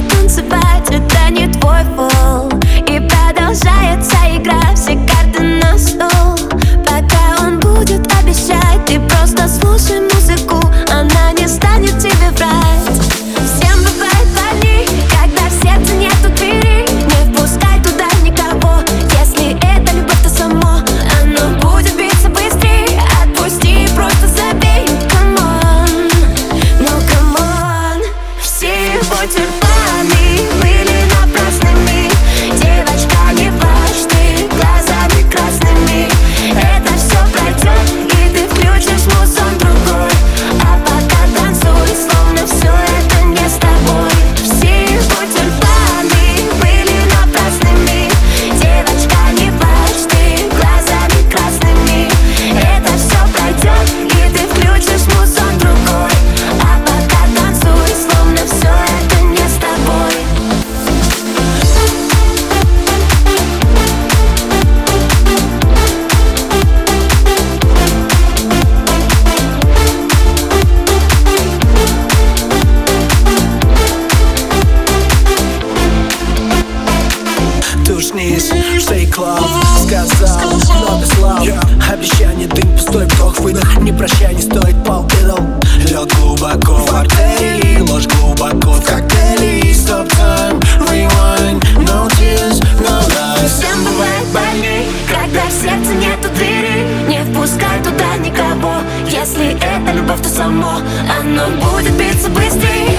буду танцевать, это не твой фол. И продолжается игра, все карты на стол. Пока он будет обещать, ты просто слушай музыку Она не станет тебе врать. Всем бывает когда в сердце нету двери. Не впускай туда никого, если это любовь, то само. Оно будет биться отпусти просто забей. Камон, ну камон, всего терпеть клав Сказал много слов Обещание, дым, пустой вдох, выдох. Не прощай, не стоит пал идол Лед глубоко в артерии Ложь глубоко в коктейле Stop time, rewind No tears, no lies. Всем бывает больней, когда в сердце нету двери. Не впускай туда никого. Если это любовь, то само Оно будет биться быстрее